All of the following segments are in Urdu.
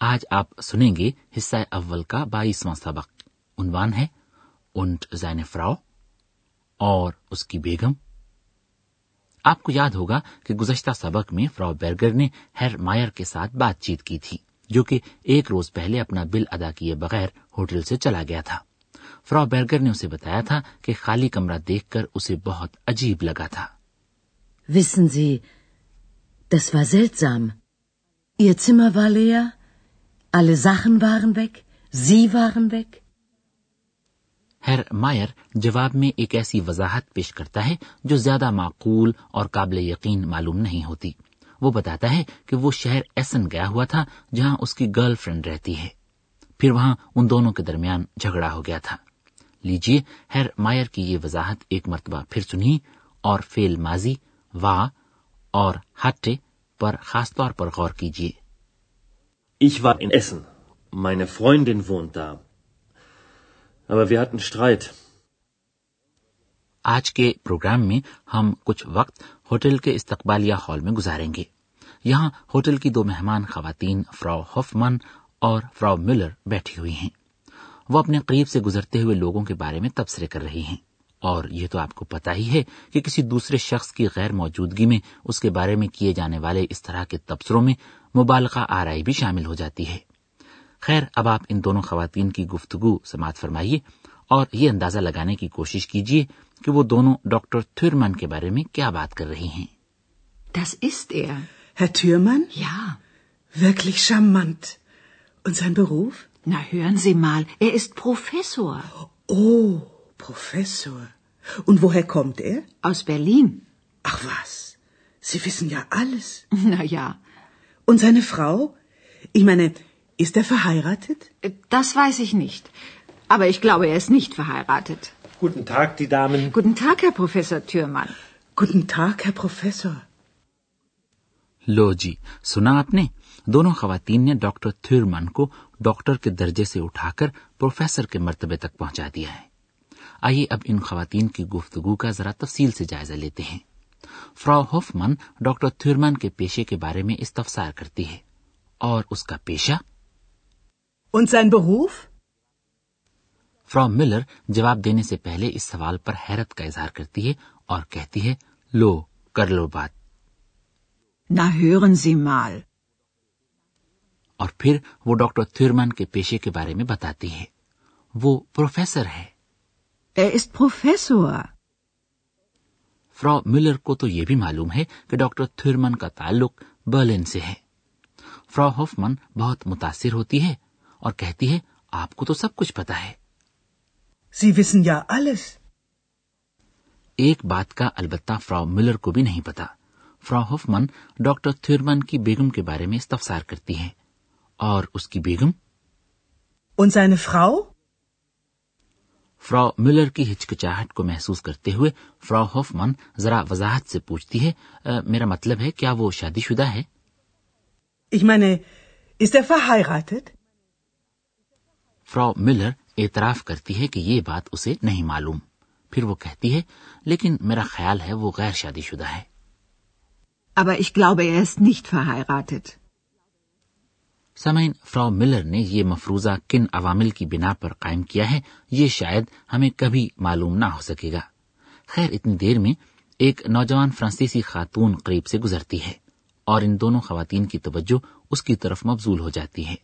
آج آپ سنیں گے حصہ اول کا بائیسواں سبق۔ عنوان ہے اونٹ زین فراؤ اور اس کی بیگم۔ آپ کو یاد ہوگا کہ گزشتہ سبق میں فراو برگر نے ہیر مائر کے ساتھ بات چیت کی تھی جو کہ ایک روز پہلے اپنا بل ادا کیے بغیر ہوٹل سے چلا گیا تھا۔ فرا برگر نے اسے بتایا تھا کہ خالی کمرہ دیکھ کر اسے بہت عجیب لگا تھا۔ Wissen Sie, das war seltsam. Ihr Zimmer war leer Alle Sachen waren weg, sie waren weg. ہر مائر جواب میں ایک ایسی وضاحت پیش کرتا ہے جو زیادہ معقول اور قابل یقین معلوم نہیں ہوتی۔ وہ بتاتا ہے کہ وہ شہر ایسن گیا ہوا تھا جہاں اس کی گرل فرینڈ رہتی ہے۔ پھر وہاں ان دونوں کے درمیان جھگڑا ہو گیا تھا۔ لیجیے ہیر مائر کی یہ وضاحت ایک مرتبہ پھر سنی اور فیل ماضی وا اور ہٹے پر خاص طور پر غور کیجیے Ich war in Essen. Meine Freundin wohnt da. Aber wir hatten Streit. آج کے پروگرام میں ہم کچھ وقت ہوٹل کے استقبالیہ ہال میں گزاریں گے یہاں ہوٹل کی دو مہمان خواتین فراو ہوفمن اور فراو ملر بیٹھی ہوئی ہیں وہ اپنے قریب سے گزرتے ہوئے لوگوں کے بارے میں تبصرے کر رہی ہیں اور یہ تو آپ کو پتا ہی ہے کہ کسی دوسرے شخص کی غیر موجودگی میں اس کے بارے میں کیے جانے والے اس طرح کے تبصروں میں مبالغہ آرائی بھی شامل ہو جاتی ہے۔ خیر اب آپ ان دونوں خواتین کی گفتگو سماعت فرمائیے اور یہ اندازہ لگانے کی کوشش کیجیے کہ وہ دونوں ڈاکٹر کے بارے میں کیا بات کر رہی ہیں۔ Ach was, Sie wissen ja alles. Na ja, Und seine Frau? Ich meine, ist er verheiratet? Das weiß ich nicht. Aber ich glaube, er ist nicht verheiratet. Guten Tag, die Damen. Guten Tag, Herr Professor Thürmann. Guten لو جی سنا آپ نے دونوں خواتین نے ڈاکٹر تھرمن کو ڈاکٹر کے درجے سے اٹھا کر پروفیسر کے مرتبے تک پہنچا دیا ہے آئیے اب ان خواتین کی گفتگو کا ذرا تفصیل سے جائزہ لیتے ہیں فرا ہوفمن ڈاکٹر تھرمن کے پیشے کے بارے میں استفسار کرتی ہے۔ اور اس کا پیشہ؟ فرا ملر جواب دینے سے پہلے اس سوال پر حیرت کا اظہار کرتی ہے اور کہتی ہے لو کر لو بات۔ نہ مال اور پھر وہ ڈاکٹر تھرمن کے پیشے کے بارے میں بتاتی ہے۔ وہ پروفیسر ہے۔ Er ist Professor. فرا ملر کو تو یہ بھی معلوم ہے کہ ڈاکٹر تھرمن کا تعلق برلن سے ہے۔ فرا ہوفمن بہت متاثر ہوتی ہے اور کہتی ہے آپ کو تو سب کچھ پتا ہے۔ ایک بات کا البتہ فرا ملر کو بھی نہیں پتا فرا ہوفمن ڈاکٹر تھرمن کی بیگم کے بارے میں استفسار کرتی ہے اور اس کی بیگم؟ Und seine Frau? فرا ملر کی ہچکچاہٹ کو محسوس کرتے ہوئے فرا ہوف من ذرا وضاحت سے پوچھتی ہے میرا مطلب ہے کیا وہ شادی شدہ ہے؟ er فرا ملر اعتراف کرتی ہے کہ یہ بات اسے نہیں معلوم۔ پھر وہ کہتی ہے لیکن میرا خیال ہے وہ غیر شادی شدہ ہے۔ Aber ich glaube, er ist nicht verheiratet. سمعین فرا ملر نے یہ مفروضہ کن عوامل کی بنا پر قائم کیا ہے، یہ شاید ہمیں کبھی معلوم نہ ہو سکے گا۔ خیر، اتنی دیر میں ایک نوجوان فرانسیسی خاتون قریب سے گزرتی ہے اور ان دونوں خواتین کی توجہ اس کی طرف مبزول ہو جاتی ہے۔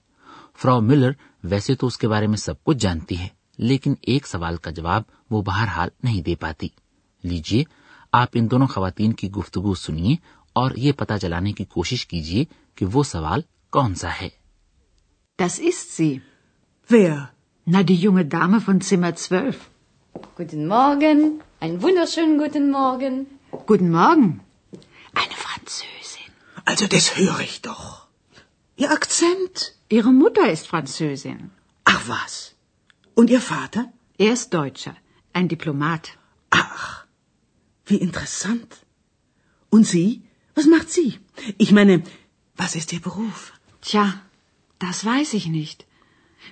فرا ملر ویسے تو اس کے بارے میں سب کچھ جانتی ہے، لیکن ایک سوال کا جواب وہ بہرحال نہیں دے پاتی۔ لیجیے آپ ان دونوں خواتین کی گفتگو سنیے اور یہ پتا چلانے کی کوشش کیجیے کہ وہ سوال کون سا ہے۔ Das ist sie. Wer? Na, die junge Dame von Zimmer 12. Guten Morgen, einen wunderschönen guten Morgen. Guten Morgen. Eine Französin. Also das höre ich doch. Ihr Akzent? Ihre Mutter ist Französin. Ach was. Und Ihr Vater? Er ist Deutscher, ein Diplomat. Ach, wie interessant. Und Sie? Was macht sie? Ich meine, was ist Ihr Beruf? Tja, Das weiß ich nicht.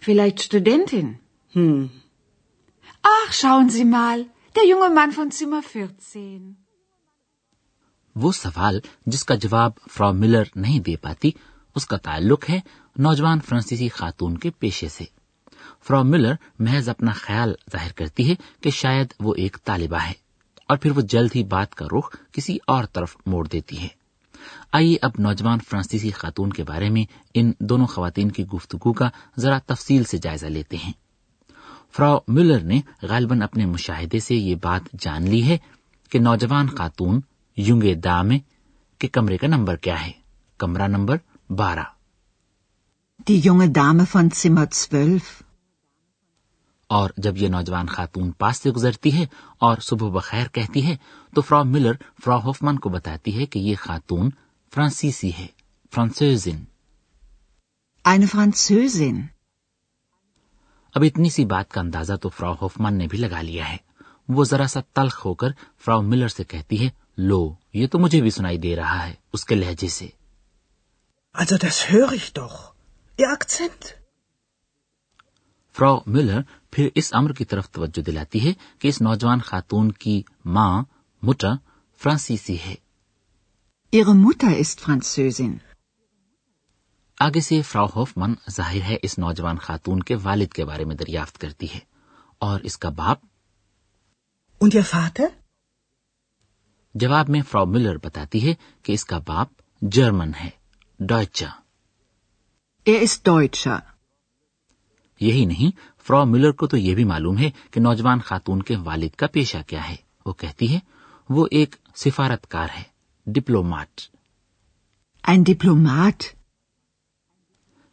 Vielleicht Studentin. Hm. Ach, schauen Sie mal, der junge Mann von Zimmer 14. وہ سوال جس کا جواب فرام ملر نہیں دے پاتی اس کا تعلق ہے نوجوان فرانسیسی خاتون کے پیشے سے فرام ملر محض اپنا خیال ظاہر کرتی ہے کہ شاید وہ ایک طالبہ ہے اور پھر وہ جلد ہی بات کا رخ کسی اور طرف موڑ دیتی ہے آئیے اب نوجوان فرانسیسی خاتون کے بارے میں ان دونوں خواتین کی گفتگو کا ذرا تفصیل سے جائزہ لیتے ہیں۔ فرا ملر نے غالباً اپنے مشاہدے سے یہ بات جان لی ہے کہ نوجوان خاتون یونگ دا میں کے کمرے کا نمبر کیا ہے۔ کمرہ نمبر بارہ۔ اور جب یہ نوجوان خاتون پاس سے گزرتی ہے اور صبح بخیر کہتی ہے تو فرا ملر فرا ہوفمن کو بتاتی ہے کہ یہ خاتون فرانسیسی ہے فرانسوزن اب اتنی سی بات کا اندازہ تو فرا ہوفمن نے بھی لگا لیا ہے وہ ذرا سا تلخ ہو کر فرا ملر سے کہتی ہے لو یہ تو مجھے بھی سنائی دے رہا ہے اس کے لہجے سے Also das höre ich doch. Ihr Akzent. فرا ملر پھر اس امر کی طرف توجہ دلاتی ہے کہ اس نوجوان خاتون کی ماں مٹا فرانسیسی ہے۔ آگے سے فراو ہوف من ظاہر ہے اس نوجوان خاتون کے والد کے بارے میں دریافت کرتی ہے۔ اور اس کا باپ؟ Und ihr Vater? جواب میں فراو ملر بتاتی ہے کہ اس کا باپ جرمن ہے ڈوچا Er ist Deutscher. یہی نہیں فرا ملر کو تو یہ بھی معلوم ہے کہ نوجوان خاتون کے والد کا پیشہ کیا ہے۔ وہ کہتی ہے وہ ایک سفارت کار ہے ڈپلومٹ ڈپلومٹ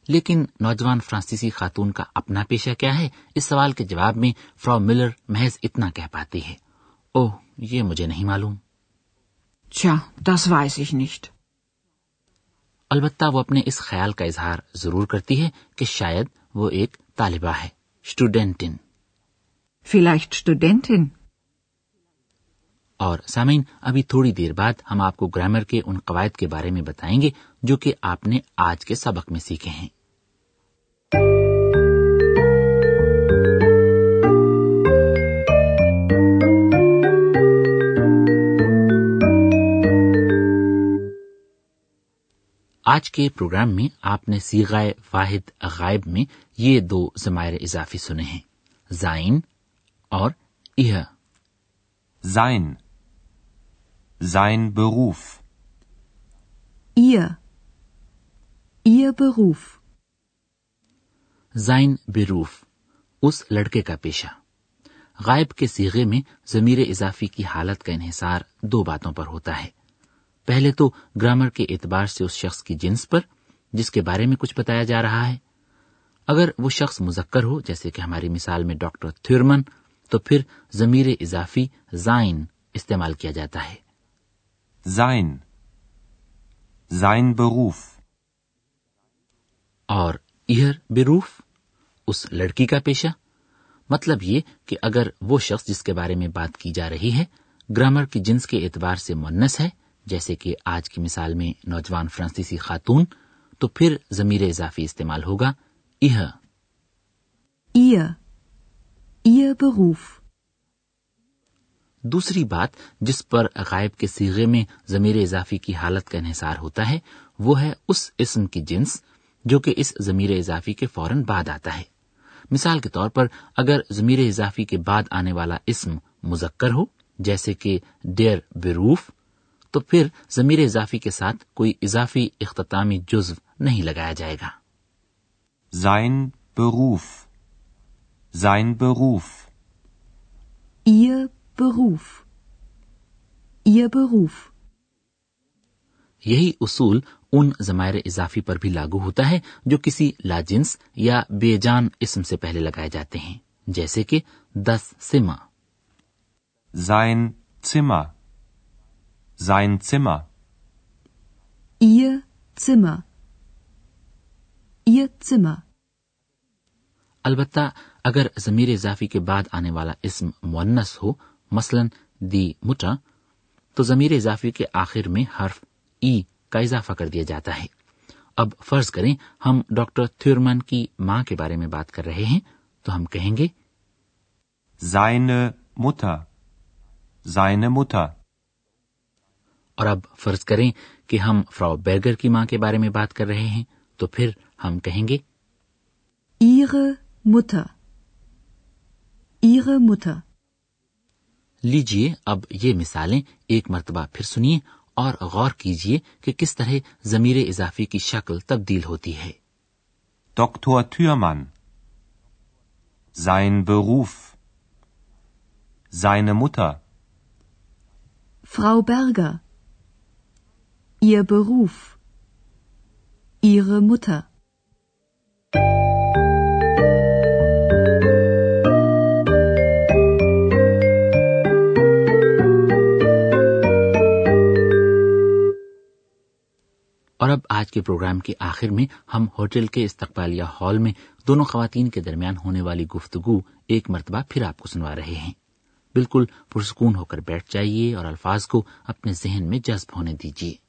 لیکن نوجوان فرانسیسی خاتون کا اپنا پیشہ کیا ہے؟ اس سوال کے جواب میں فرا ملر محض اتنا کہہ پاتی ہے اوہ یہ مجھے نہیں معلوم۔ البتہ وہ اپنے اس خیال کا اظہار ضرور کرتی ہے کہ شاید وہ ایک طالبہ ہے اسٹوڈینٹن فلائٹ اسٹوڈینٹن اور سامعین ابھی تھوڑی دیر بعد ہم آپ کو گرامر کے ان قواعد کے بارے میں بتائیں گے جو کہ آپ نے آج کے سبق میں سیکھے ہیں۔ آج کے پروگرام میں آپ نے سیغائے واحد غائب میں یہ دو ضمائر اضافی سنے ہیں۔ زائن اور اہ زائن۔ زائن بروف۔ بروف۔ زائن بروف۔ اس لڑکے کا پیشہ۔ غائب کے سیغے میں ضمیر اضافی کی حالت کا انحصار دو باتوں پر ہوتا ہے۔ پہلے تو گرامر کے اعتبار سے اس شخص کی جنس پر جس کے بارے میں کچھ بتایا جا رہا ہے۔ اگر وہ شخص مذکر ہو جیسے کہ ہماری مثال میں ڈاکٹر تھرمن تو پھر ضمیر اضافی زائن استعمال کیا جاتا ہے۔ Zion Zion بروف۔ اور ایئر بروف اس لڑکی کا پیشہ۔ مطلب یہ کہ اگر وہ شخص جس کے بارے میں بات کی جا رہی ہے گرامر کی جنس کے اعتبار سے منس ہے جیسے کہ آج کی مثال میں نوجوان فرانسیسی خاتون تو پھر ضمیر اضافی استعمال ہوگا۔ ihr. Ihr. Ihr Beruf. دوسری بات جس پر غائب کے سیغے میں ضمیر اضافی کی حالت کا انحصار ہوتا ہے وہ ہے اس اسم کی جنس جو کہ اس ضمیر اضافی کے فوراً بعد آتا ہے مثال کے طور پر اگر ضمیر اضافی کے بعد آنے والا اسم مذکر ہو جیسے کہ ڈیر بروف تو پھر ضمیر اضافی کے ساتھ کوئی اضافی اختتامی جزو نہیں لگایا جائے گا sein Beruf. Sein Beruf. Ihr Beruf. Ihr Beruf. یہی اصول ان ضمائر اضافی پر بھی لاگو ہوتا ہے جو کسی لاجنس یا بے جان اسم سے پہلے لگائے جاتے ہیں جیسے کہ دس سما زائن سما زائن سما ایئر سما Ihr Zimmer. البتہ اگر ضمیر اضافی کے بعد آنے والا اسم مونس ہو مثلا دی مٹا تو ضمیر اضافی کے آخر میں حرف ای کا اضافہ کر دیا جاتا ہے اب فرض کریں ہم ڈاکٹر تھورمن کی ماں کے بارے میں بات کر رہے ہیں تو ہم کہیں گے Seine Mutter. Seine Mutter. اور اب فرض کریں کہ ہم فراو بیرگر کی ماں کے بارے میں بات کر رہے ہیں تو پھر ہم کہیں گے Ihre Mutter. Ihre Mutter. لیجیے اب یہ مثالیں ایک مرتبہ پھر سنیے اور غور کیجیے کہ کس طرح ضمیر اضافی کی شکل تبدیل ہوتی ہے Dr. Thürmann. Sein Beruf. Seine Mutter. Frau Berger. Ihr Beruf. Ihre Mutter. اور اب آج کے پروگرام کے آخر میں ہم ہوٹل کے استقبالیہ ہال میں دونوں خواتین کے درمیان ہونے والی گفتگو ایک مرتبہ پھر آپ کو سنوا رہے ہیں بالکل پرسکون ہو کر بیٹھ جائیے اور الفاظ کو اپنے ذہن میں جذب ہونے دیجیے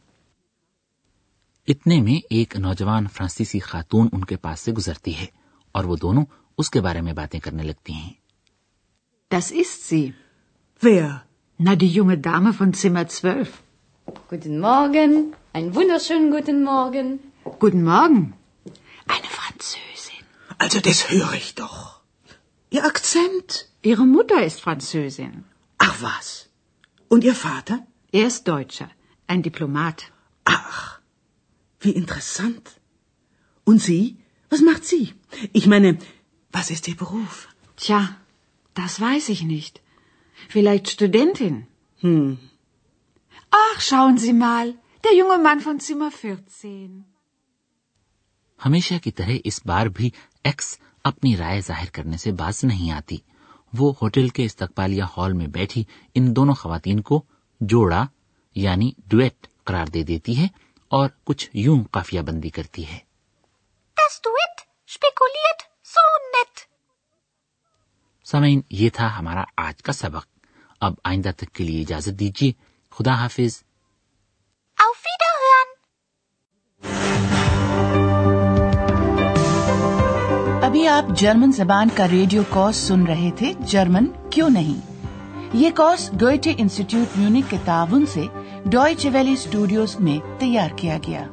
اتنے میں ایک نوجوان فرانسیسی خاتون ان کے پاس سے گزرتی ہے اور وہ دونوں اس کے بارے میں باتیں کرنے لگتی ہیں Das ist sie. Wer? Na, die junge Dame von Zimmer 12. Guten Morgen. Einen wunderschönen guten Morgen. Guten Morgen. Eine Französin. Also das höre ich doch. Ihr Akzent? Ihre Mutter ist Französin. Ach was. Und Ihr Vater? Er ist Deutscher. Ein Diplomat. Ach, wie interessant. Und Sie? Was macht sie? Ich meine, was ist Ihr Beruf? Tja, das weiß ich nicht. Vielleicht Studentin. Hm, Ach, schauen Sie mal. Der junge Mann von Zimmer 14. ہمیشہ کی طرح اس بار بھی ایکس اپنی رائے ظاہر کرنے سے باز نہیں آتی وہ ہوٹل کے استقبالیہ ہال میں بیٹھی ان دونوں خواتین کو جوڑا یعنی ڈویٹ قرار دے دیتی ہے اور کچھ یوں کافیا بندی کرتی ہے۔ سمعین یہ تھا ہمارا آج کا سبق۔ اب آئندہ تک کے لیے اجازت دیجیے۔ خدا حافظ۔ ابھی آپ جرمن زبان کا ریڈیو کورس سن رہے تھے۔ جرمن کیوں نہیں؟ یہ کورس گوئٹے انسٹیٹیوٹ میونک کے تعاون سے ڈوائچ ویلی اسٹوڈیوز میں تیار کیا گیا۔